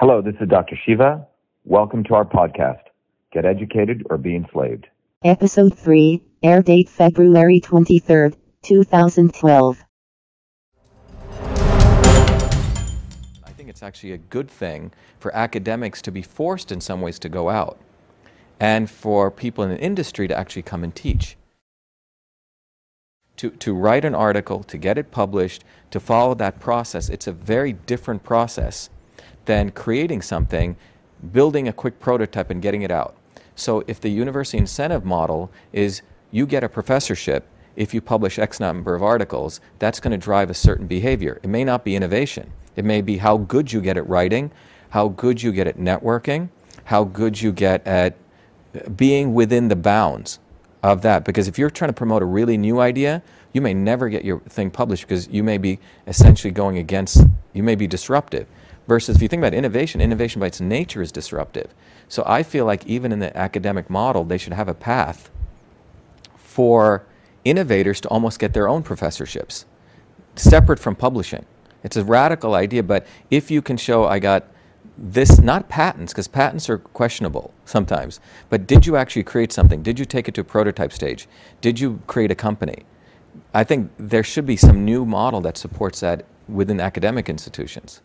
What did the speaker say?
Hello, this is Dr. Shiva. Welcome to our podcast, Get Educated or Be Enslaved. Episode 3, air date February 23rd, 2012. I think it's actually a good thing for academics to be forced in some ways to go out and for people in the industry to actually come and teach. To, to write an article, to get it published, to follow that process, it's a very different process than creating something, building a quick prototype and getting it out. So if the university incentive model is you get a professorship if you publish X number of articles, that's going to drive a certain behavior. It may not be innovation. It may be how good you get at writing, how good you get at networking, how good you get at uh, being within the bounds of that. Because if you're trying to promote a really new idea, you may never get your thing published because you may be essentially going against, you may be disruptive. Versus if you think about innovation, innovation by its nature is disruptive. So I feel like even in the academic model, they should have a path for innovators to almost get their own professorships, separate from publishing. It's a radical idea, but if you can show I got this, not patents, because patents are questionable sometimes, but did you actually create something? Did you take it to a prototype stage? Did you create a company? I think there should be some new model that supports that within academic institutions.